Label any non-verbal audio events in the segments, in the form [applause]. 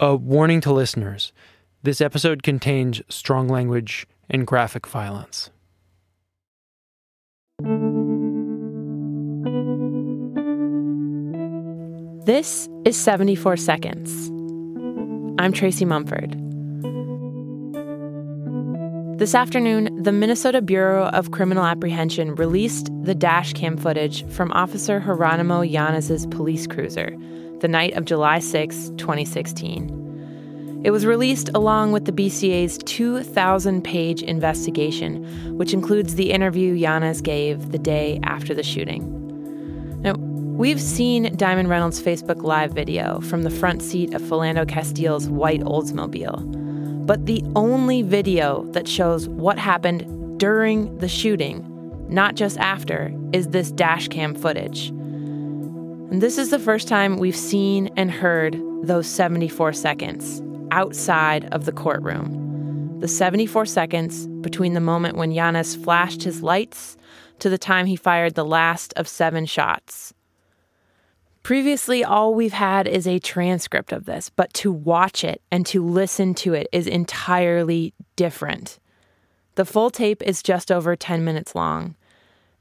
A warning to listeners this episode contains strong language and graphic violence. This is 74 Seconds. I'm Tracy Mumford. This afternoon, the Minnesota Bureau of Criminal Apprehension released the dash cam footage from Officer Geronimo Yanez's police cruiser the night of July 6, 2016. It was released along with the BCA's 2,000 page investigation, which includes the interview Yanez gave the day after the shooting. Now, we've seen Diamond Reynolds' Facebook Live video from the front seat of Philando Castile's white Oldsmobile. But the only video that shows what happened during the shooting, not just after, is this dashcam footage. And this is the first time we've seen and heard those 74 seconds outside of the courtroom. The 74 seconds between the moment when Yanez flashed his lights to the time he fired the last of seven shots. Previously, all we've had is a transcript of this, but to watch it and to listen to it is entirely different. The full tape is just over 10 minutes long.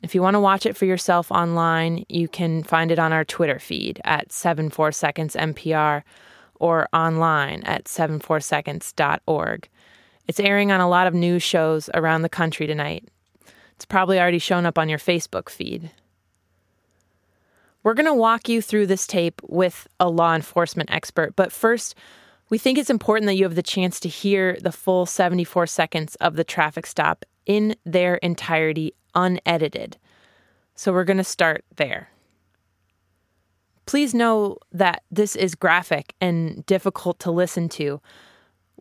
If you want to watch it for yourself online, you can find it on our Twitter feed at 74 Seconds MPR or online at 74seconds.org. It's airing on a lot of news shows around the country tonight. It's probably already shown up on your Facebook feed. We're going to walk you through this tape with a law enforcement expert, but first, we think it's important that you have the chance to hear the full 74 seconds of the traffic stop in their entirety, unedited. So we're going to start there. Please know that this is graphic and difficult to listen to.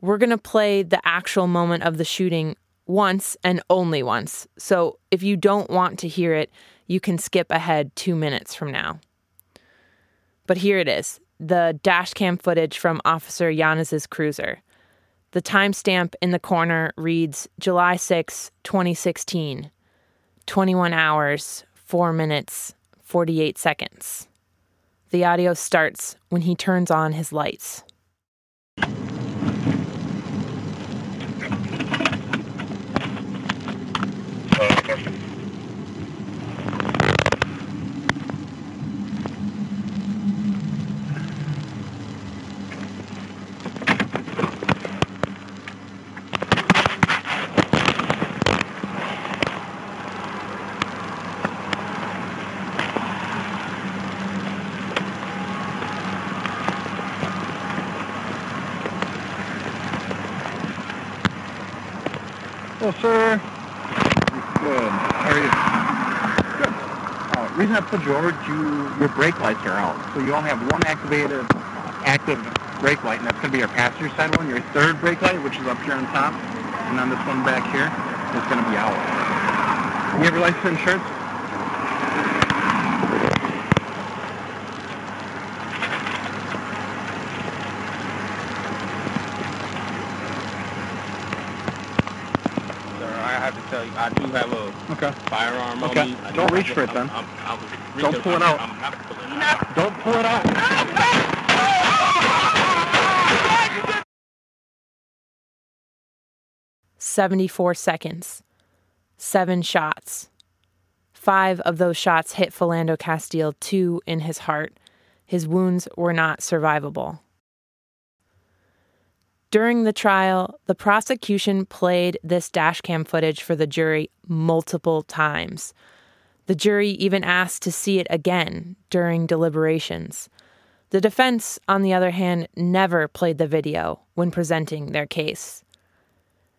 We're going to play the actual moment of the shooting once and only once. So if you don't want to hear it, you can skip ahead two minutes from now. But here it is the dashcam footage from Officer Yanez's cruiser. The timestamp in the corner reads July 6, 2016, 21 hours, 4 minutes, 48 seconds. The audio starts when he turns on his lights. Hello, sir. Good. How are you? Good. Uh, reason I you over, you, your brake lights are out. So you only have one activated, active brake light, and that's going to be your passenger side one. Your third brake light, which is up here on top, and then this one back here, is going to be out. You have your license insurance? Sir, I have to tell you, I do have a Okay. firearm Okay. on me. I Don't reach for it, I'm- then. I'm- I was Don't pull it out. I'm not pulling it out. Don't pull it out. Seventy-four seconds. Seven shots. Five of those shots hit Philando Castile, two in his heart. His wounds were not survivable. During the trial, the prosecution played this dashcam footage for the jury multiple times. The jury even asked to see it again during deliberations. The defense, on the other hand, never played the video when presenting their case.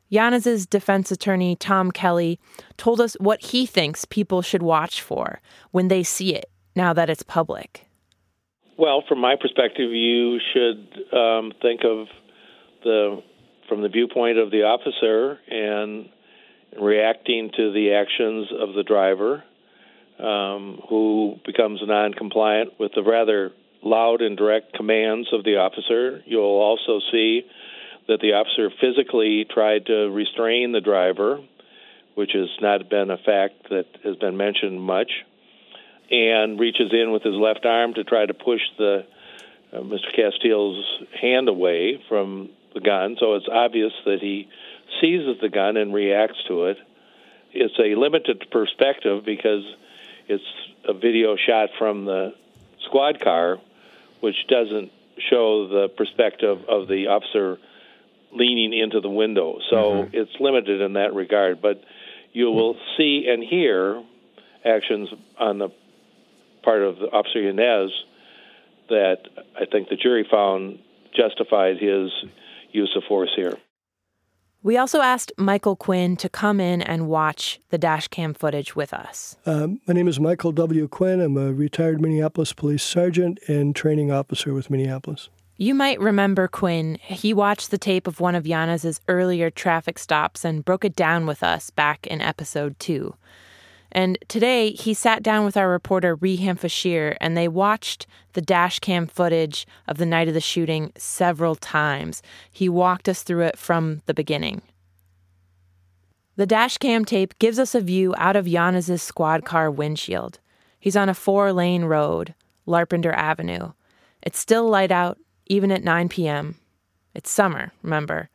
Yanez's defense attorney, Tom Kelly, told us what he thinks people should watch for when they see it now that it's public. Well, from my perspective, you should um, think of the from the viewpoint of the officer and reacting to the actions of the driver, um, who becomes non-compliant with the rather loud and direct commands of the officer. You'll also see that the officer physically tried to restrain the driver, which has not been a fact that has been mentioned much, and reaches in with his left arm to try to push the uh, Mr. Castile's hand away from the gun, so it's obvious that he seizes the gun and reacts to it. It's a limited perspective because it's a video shot from the squad car, which doesn't show the perspective of the officer leaning into the window. So mm-hmm. it's limited in that regard. But you will see and hear actions on the part of the Officer Yanez that I think the jury found justified his use of force here. We also asked Michael Quinn to come in and watch the dash cam footage with us. Um, my name is Michael W. Quinn. I'm a retired Minneapolis police sergeant and training officer with Minneapolis. You might remember Quinn. He watched the tape of one of Yanez's earlier traffic stops and broke it down with us back in episode two. And today he sat down with our reporter Riham Feshir and they watched the dash cam footage of the night of the shooting several times. He walked us through it from the beginning. The dash cam tape gives us a view out of Yanez's squad car windshield. He's on a four lane road, Larpenteur Avenue. It's still light out, even at 9 p.m. It's summer, remember.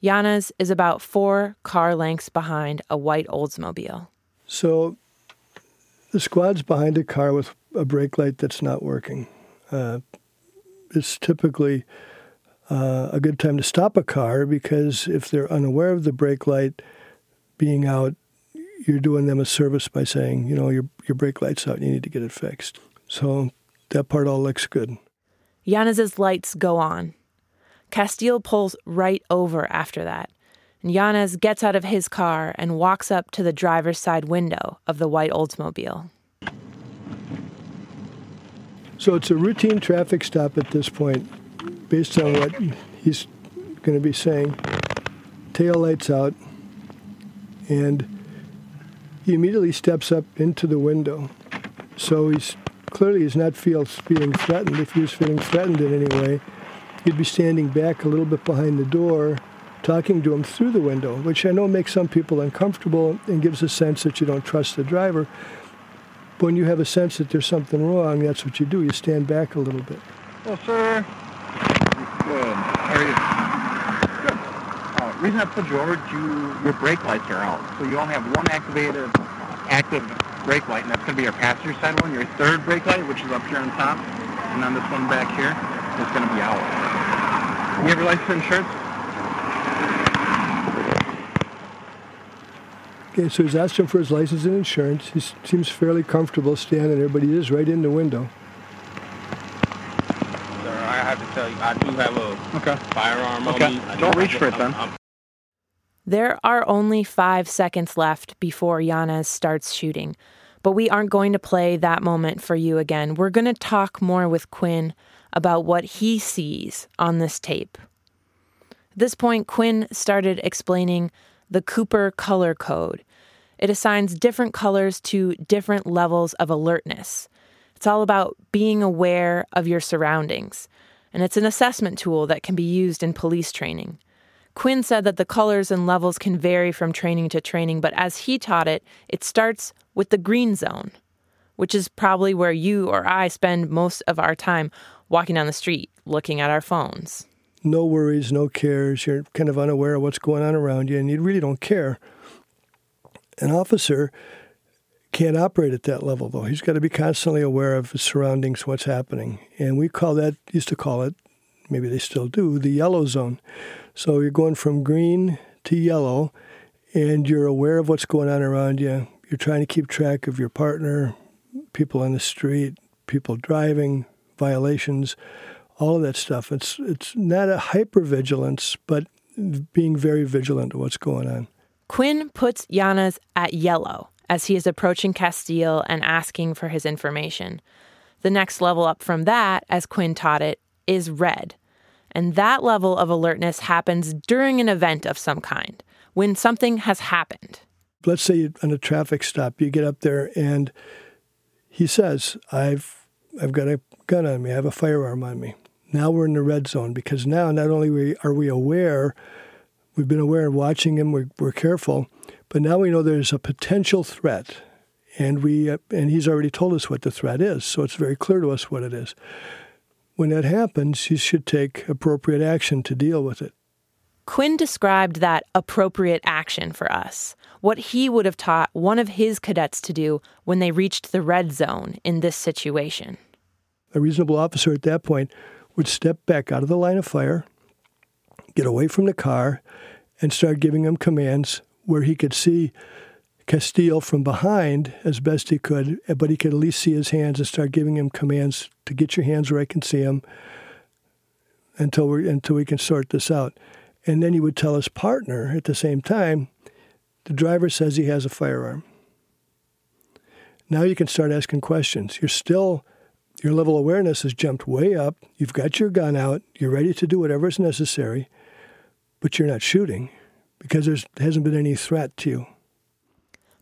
Yanez is about four car lengths behind a white Oldsmobile. So the squad's behind a car with a brake light that's not working. Uh, it's typically uh, a good time to stop a car because if they're unaware of the brake light being out, you're doing them a service by saying, you know, your your brake light's out, you need to get it fixed. So that part all looks good. Yanez's lights go on. Castile pulls right over after that, and Yanez gets out of his car and walks up to the driver's side window of the white Oldsmobile. So it's a routine traffic stop at this point, based on what he's going to be saying. Tail lights out, and he immediately steps up into the window. So he's clearly he's not feel, feeling threatened. If he was feeling threatened in any way, he'd be standing back a little bit behind the door, talking to him through the window, which I know makes some people uncomfortable and gives a sense that you don't trust the driver. But when you have a sense that there's something wrong, that's what you do. You stand back a little bit. Well, sir. Good. How are you? Good. Uh, reason I pulled you over, you, your brake lights are out. So you only have one activated, active brake light, and that's going to be your passenger side one. Your third brake light, which is up here on top, and then this one back here, is going to be out. You have your license insurance? Okay, so he's asked him for his license and insurance. He seems fairly comfortable standing there, but he is right in the window. Sir, I have to tell you, I do have a okay. firearm okay. on me. Don't reach for it then. I'm, there are only five seconds left before Yanez starts shooting. But we aren't going to play that moment for you again. We're going to talk more with Quinn about what he sees on this tape. At this point, Quinn started explaining the Cooper color code. It assigns different colors to different levels of alertness. It's all about being aware of your surroundings, and it's an assessment tool that can be used in police training. Quinn said that the colors and levels can vary from training to training, but as he taught it, it starts with the green zone, which is probably where you or I spend most of our time walking down the street looking at our phones. No worries, no cares. You're kind of unaware of what's going on around you, and you really don't care. An officer can't operate at that level, though. He's got to be constantly aware of his surroundings, what's happening. And we call that, used to call it, maybe they still do, the yellow zone. So you're going from green to yellow, and you're aware of what's going on around you. You're trying to keep track of your partner, people on the street, people driving, violations, all of that stuff. It's it's not a hypervigilance, but being very vigilant to what's going on. Quinn puts Yanez at yellow as he is approaching Castile and asking for his information. The next level up from that, as Quinn taught it, is red. And that level of alertness happens during an event of some kind, when something has happened. Let's say you're on a traffic stop, you get up there and he says, I've, I've got a gun on me, I have a firearm on me. Now we're in the red zone because now not only are we aware, we've been aware of watching him, we're, we're careful, but now we know there's a potential threat. And we uh, and he's already told us what the threat is, so it's very clear to us what it is When that happens, you should take appropriate action to deal with it. Quinn described that appropriate action for us, what he would have taught one of his cadets to do when they reached the red zone in this situation. A reasonable officer at that point would step back out of the line of fire, get away from the car, and start giving him commands where he could see Castile from behind as best he could, but he could at least see his hands and start giving him commands to get your hands where I can see them until we until we can sort this out. And then he would tell his partner at the same time, the driver says he has a firearm. Now you can start asking questions. You're still your level of awareness has jumped way up. You've got your gun out. You're ready to do whatever is necessary, but you're not shooting because there hasn't been any threat to you.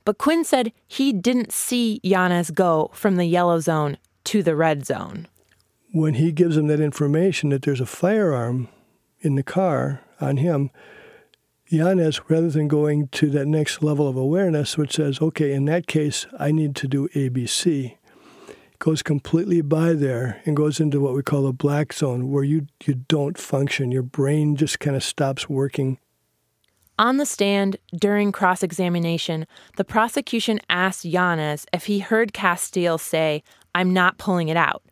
But Quinn said he didn't see Yanez go from the yellow zone to the red zone. When he gives him that information that there's a firearm in the car on him, Yanez, rather than going to that next level of awareness, which says, okay, in that case, I need to do ABC, goes completely by there and goes into what we call a black zone where you, you don't function. Your brain just kind of stops working. On the stand during cross examination, the prosecution asked Yanez if he heard Castile say, I'm not pulling it out,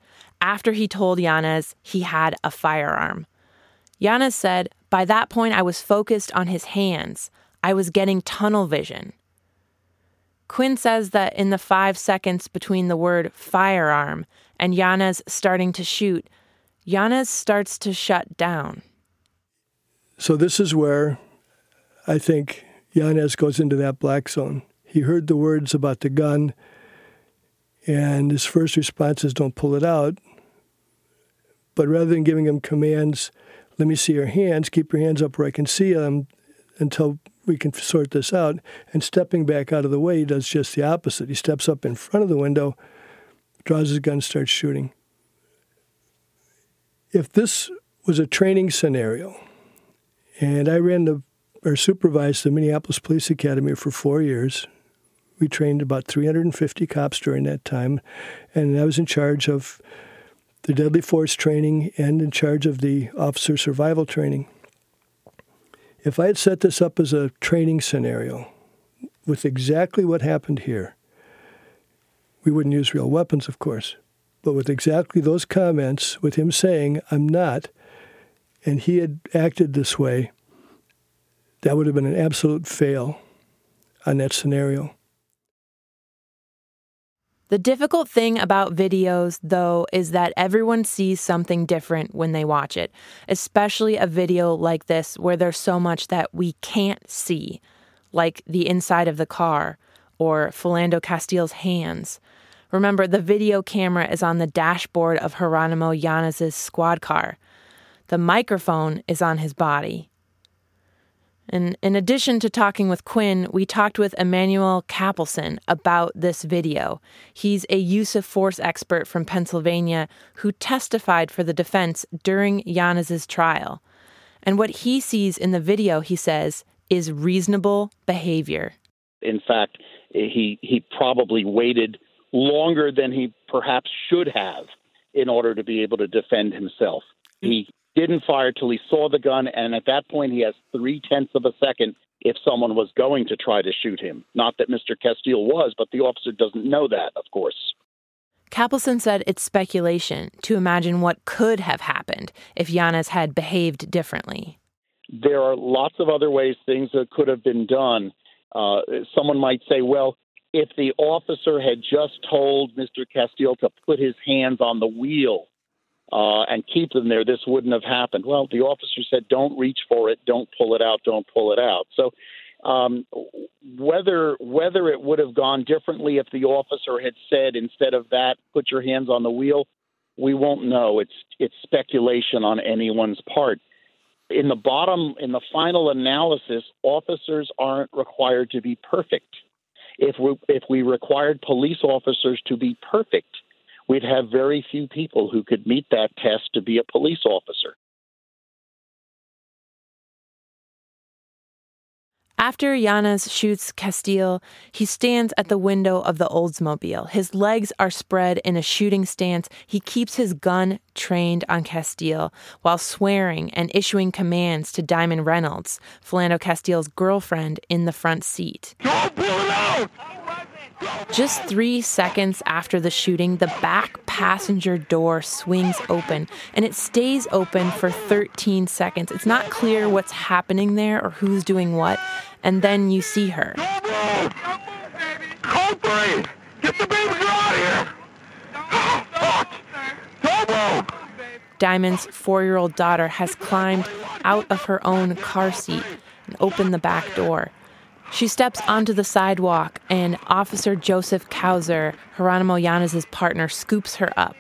after he told Yanez he had a firearm. Yanez said, By that point, I was focused on his hands. I was getting tunnel vision. Quinn says that in the five seconds between the word firearm and Yanez starting to shoot, Yanez starts to shut down. So, this is where I think Yanez goes into that black zone. He heard the words about the gun, and his first response is, Don't pull it out. But rather than giving him commands, let me see your hands, keep your hands up where I can see them until we can sort this out. And stepping back out of the way, he does just the opposite. He steps up in front of the window, draws his gun, starts shooting. If this was a training scenario, and I ran the or supervised the Minneapolis Police Academy for four years. We trained about 350 cops during that time, and I was in charge of the deadly force training and in charge of the officer survival training. If I had set this up as a training scenario with exactly what happened here, we wouldn't use real weapons, of course, but with exactly those comments, with him saying, I'm not, and he had acted this way, that would have been an absolute fail on that scenario. The difficult thing about videos, though, is that everyone sees something different when they watch it, especially a video like this where there's so much that we can't see, like the inside of the car or Philando Castile's hands. Remember, the video camera is on the dashboard of Geronimo Yanez's squad car. The microphone is on his body. And in addition to talking with Quinn, we talked with Emanuel Kapelsohn about this video. He's a use of force expert from Pennsylvania who testified for the defense during Yanez's trial. And what he sees in the video, he says, is reasonable behavior. In fact, he he probably waited longer than he perhaps should have in order to be able to defend himself. He didn't fire till he saw the gun, and at that point, he has three tenths of a second if someone was going to try to shoot him. Not that Mr. Castile was, but the officer doesn't know that, of course. Kapelsohn said it's speculation to imagine what could have happened if Yanez had behaved differently. There are lots of other ways things that could have been done. Uh, someone might say, well, if the officer had just told Mr. Castile to put his hands on the wheel uh, and keep them there, this wouldn't have happened. Well, the officer said, "Don't reach for it, don't pull it out, don't pull it out." So, um, whether whether it would have gone differently if the officer had said instead of that, "Put your hands on the wheel," we won't know. It's it's speculation on anyone's part. In the bottom, in the final analysis, officers aren't required to be perfect. If we if we required police officers to be perfect, we'd have very few people who could meet that test to be a police officer. After Yanez shoots Castile, he stands at the window of the Oldsmobile. His legs are spread in a shooting stance. He keeps his gun trained on Castile while swearing and issuing commands to Diamond Reynolds, Philando Castile's girlfriend, in the front seat. Don't pull it out! Just three seconds after the shooting, the back passenger door swings open and it stays open for 13 seconds. It's not clear what's happening there or who's doing what. And then you see her. Three! Get the baby girl out of here! Oh, fuck! Diamond's four year old daughter has climbed out of her own car seat and opened the back door. She steps onto the sidewalk, and Officer Joseph Kauser, Geronimo Yanez's partner, scoops her up.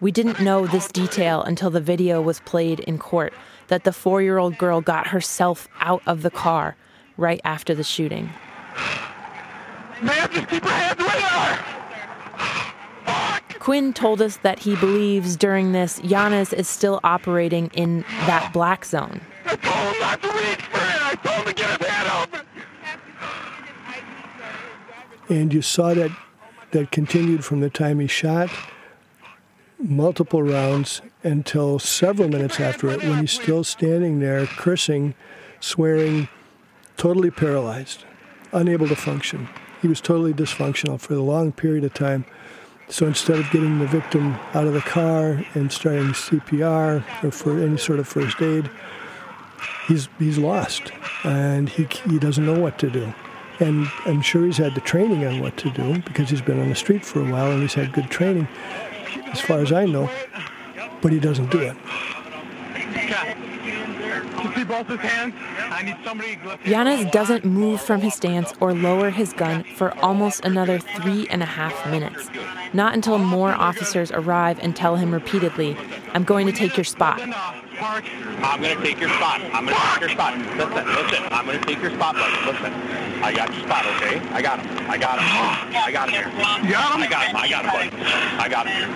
We didn't know this detail until the video was played in court that the four year old girl got herself out of the car right after the shooting. Man, just keep your hands right there! Quinn told us that he believes during this, Yanez is still operating in that black zone. I told him not to reach for it! I told him to get his hand up! And you saw that that continued from the time he shot multiple rounds until several minutes after it when he's still standing there cursing, swearing, totally paralyzed, unable to function. He was totally dysfunctional for a long period of time. So instead of getting the victim out of the car and starting CPR or for any sort of first aid, he's he's lost and he he doesn't know what to do. And I'm sure he's had the training on what to do because he's been on the street for a while and he's had good training, as far as I know. But he doesn't do it. Yanez doesn't move from his stance or lower his gun for almost another three and a half minutes. Not until more officers arrive and tell him repeatedly, I'm going to take your spot. Park. I'm gonna take your spot. I'm gonna take your spot. Listen, listen. I'm gonna take your spot, buddy. Listen. I got your spot, okay? I got him. I got him. I got him here. You got him? I got him. I got him, buddy. I got him here.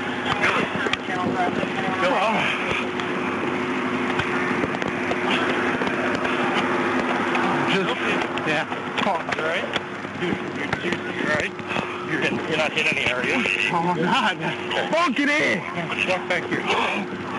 Billy. Just, yeah. Talk, all right? Dude, you're seriously all right? You're, you're not hit any area. Oh, I'm not. Fucking it! Walk back here.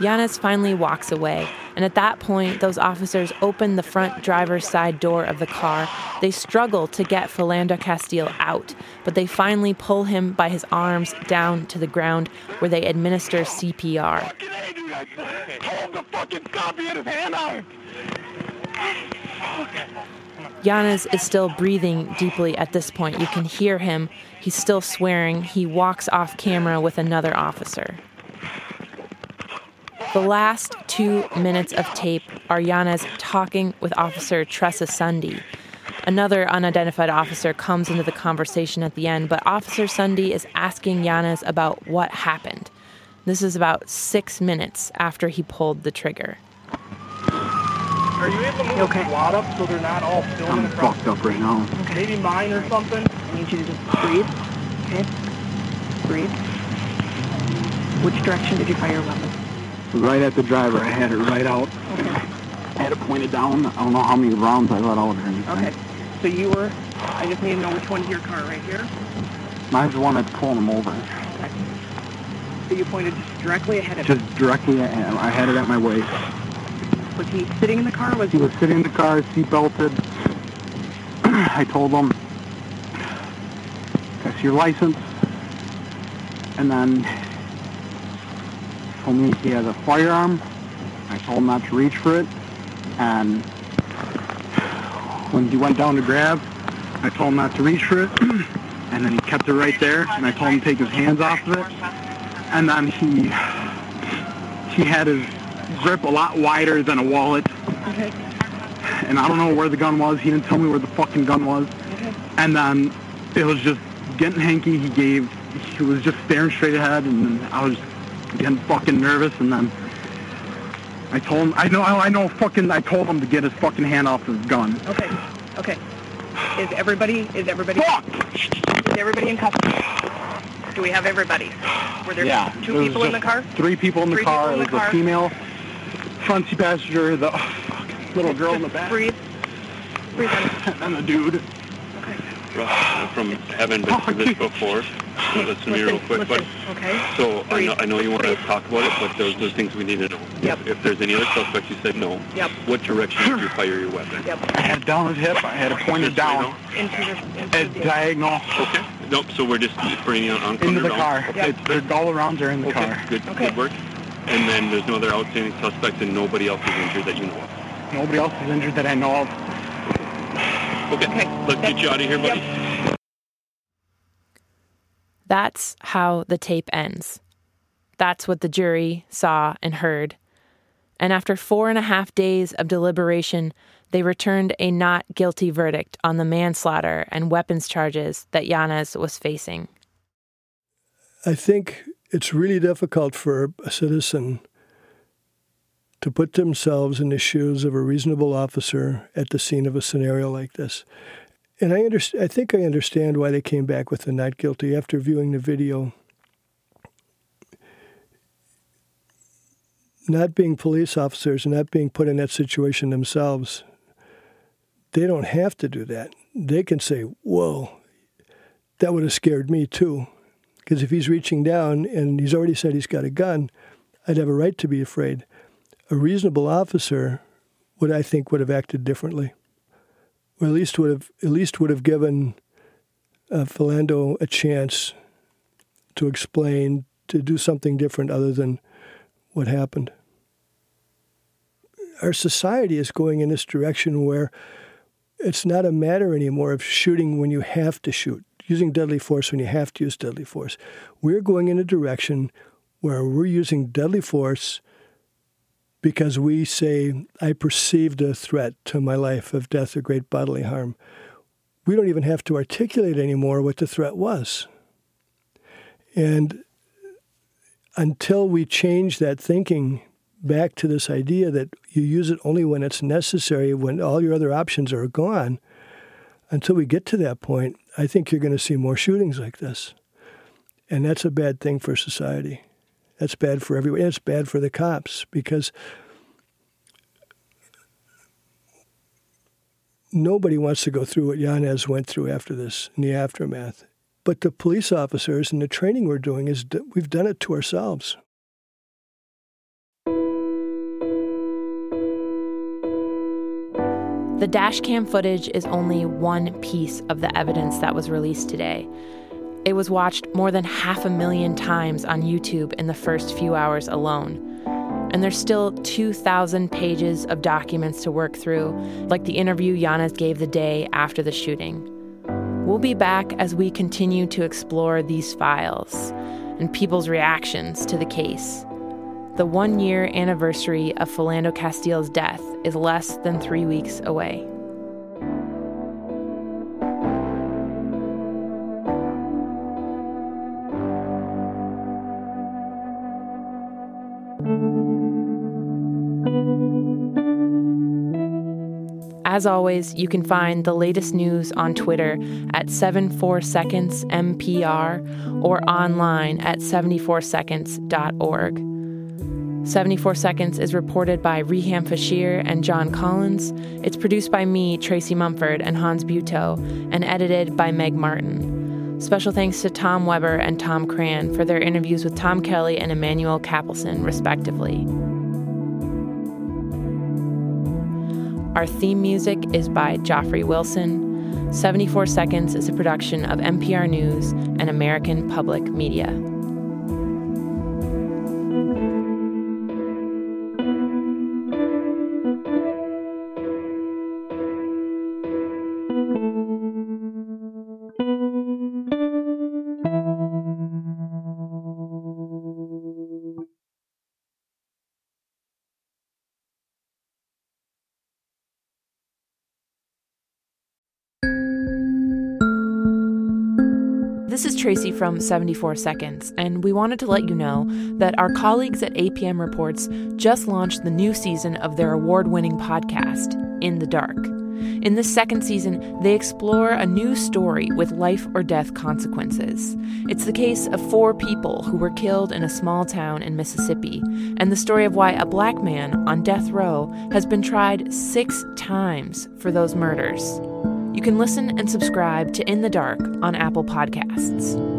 Yanez finally walks away, and at that point, those officers open the front driver's side door of the car. They struggle to get Philando Castile out, but they finally pull him by his arms down to the ground where they administer CPR. Him to fucking out. Yanez is still breathing deeply at this point. You can hear him. He's still swearing. He walks off camera with another officer. The last two minutes of tape are Yanez talking with Officer Tressa Sundy. Another unidentified officer comes into the conversation at the end, but Officer Sundy is asking Yanez about what happened. This is about six minutes after he pulled the trigger. Are you able to move Okay. the wad up so they're not all filming I'm in front? fucked up right now. Okay. Maybe mine or something? I need you to just breathe. Okay? Breathe. Which direction did you fire your weapon? Right at the driver. I had it right out. Okay. I had it pointed down. I don't know how many rounds I let out or anything. Okay. So you were, I just need to know which one's your car right here. Mine's the one that's pulling him over. Okay. So you pointed just directly ahead of Just directly, at, I had it at my waist. Was he sitting in the car was He he? was sitting in the car, seat belted. [clears throat] I told him, that's your license. And then told me he has a firearm. I told him not to reach for it. And when he went down to grab, I told him not to reach for it. [clears throat] And then he kept it right there. And I told him to take his hands off of it. And then he he had his grip a lot wider than a wallet Okay. and I don't know where the gun was. He didn't tell me where the fucking gun was. Okay. And then it was just getting hanky. He gave, he was just staring straight ahead, and I was getting fucking nervous. And then I told him, I know, I know, fucking, I told him to get his fucking hand off his gun. Okay. Okay. Is everybody, is everybody, Fuck! is everybody in custody? Do we have everybody? Were there yeah. two there people in the car? Three people in the Three car. people in it was car. a female front seat passenger, the oh, fuck, little girl in the back, Breathe. Breathe in. [laughs] and the dude. Russ, [sighs] from having been through this before, listen to me real Listen, quick, but okay? so I know, I know you want to talk about it, but there's, there's things we need to know. Yep. If, if there's any other suspects, you said no. Yep. What direction did you fire your weapon? Yep. I had it down his hip. I had it pointed Just down know. Into the, into at the diagonal Okay. Nope. So we're just bringing it on into the down. car. Yep. It's, they're all around are in the Okay. car. Good. Okay. Good work. And then there's no other outstanding suspects, and nobody else is injured that you know of. Nobody else is injured that I know of. Okay. Okay. Let's get you out of here, buddy. That's how the tape ends. That's what the jury saw and heard. And after four and a half days of deliberation, they returned a not guilty verdict on the manslaughter and weapons charges that Yanez was facing. I think it's really difficult for a citizen to put themselves in the shoes of a reasonable officer at the scene of a scenario like this. And I understand, I think I understand why they came back with the not guilty after viewing the video. Not being police officers and not being put in that situation themselves, they don't have to do that. They can say, Whoa, that would have scared me too. Because if he's reaching down and he's already said he's got a gun, I'd have a right to be afraid. A reasonable officer would, I think, would have acted differently, or at least would have at least would have given uh, Philando a chance to explain, to do something different other than what happened. Our society is going in this direction where it's not a matter anymore of shooting when you have to shoot, using deadly force when you have to use deadly force. We're going in a direction where we're using deadly force because we say, I perceived a threat to my life of death or great bodily harm. We don't even have to articulate anymore what the threat was. And until we change that thinking back to this idea that you use it only when it's necessary, when all your other options are gone, until we get to that point, I think you're going to see more shootings like this. And that's a bad thing for society. That's bad for everyone. It's bad for the cops because nobody wants to go through what Yanez went through after this in the aftermath. But the police officers and the training we're doing is we've done it to ourselves. The dashcam footage is only one piece of the evidence that was released today. It was watched more than half a million times on YouTube in the first few hours alone. And there's still 2,000 pages of documents to work through, like the interview Yanez gave the day after the shooting. We'll be back as we continue to explore these files and people's reactions to the case. The one year anniversary of Philando Castile's death is less than three weeks away. As always, you can find the latest news on Twitter at 74secondsmpr or online at 74seconds.org. 74 Seconds is reported by Riham Feshir and John Collins. It's produced by me, Tracy Mumford, and Hans Buetow, and edited by Meg Martin. Special thanks to Tom Weber and Tom Crann for their interviews with Tom Kelly and Emanuel Kapelsohn, respectively. Our theme music is by Joffrey Wilson. 74 Seconds is a production of MPR News and American Public Media. This is Tracy from 74 Seconds, and we wanted to let you know that our colleagues at APM Reports just launched the new season of their award winning podcast, In the Dark. In this second season, they explore a new story with life or death consequences. It's the case of four people who were killed in a small town in Mississippi, and the story of why a black man on death row has been tried six times for those murders. You can listen and subscribe to In the Dark on Apple Podcasts.